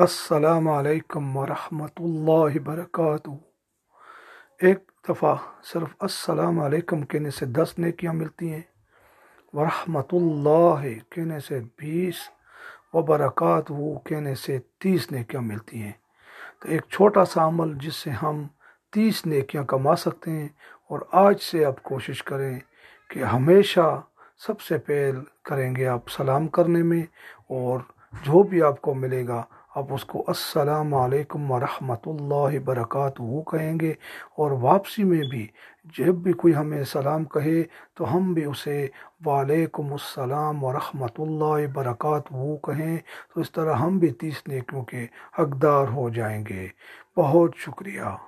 السلام علیکم ورحمۃ اللہ وبرکاتہ۔ ایک دفعہ صرف السلام علیکم کہنے سے دس نیکیاں ملتی ہیں۔ ورحمۃ اللہ کہنے سے بیس، وبرکاتہ کہنے سے تیس نیکیاں ملتی ہیں۔ تو ایک چھوٹا سا عمل جس سے ہم تیس نیکیاں کما سکتے ہیں اور آج سے آپ کوشش کریں کہ ہمیشہ سب سے پہل کریں گے آپ سلام کرنے میں اور جو بھی آپ کو ملے گا آپ اس کو السلام علیکم ورحمۃ اللہ برکاتہ کہیں گے اور واپسی میں بھی جب بھی کوئی ہمیں سلام کہے تو ہم بھی اسے وعلیکم السلام ورحمۃ اللہ برکاتہ کہیں۔ تو اس طرح ہم بھی تیس نیکیوں کے حقدار ہو جائیں گے۔ بہت شکریہ۔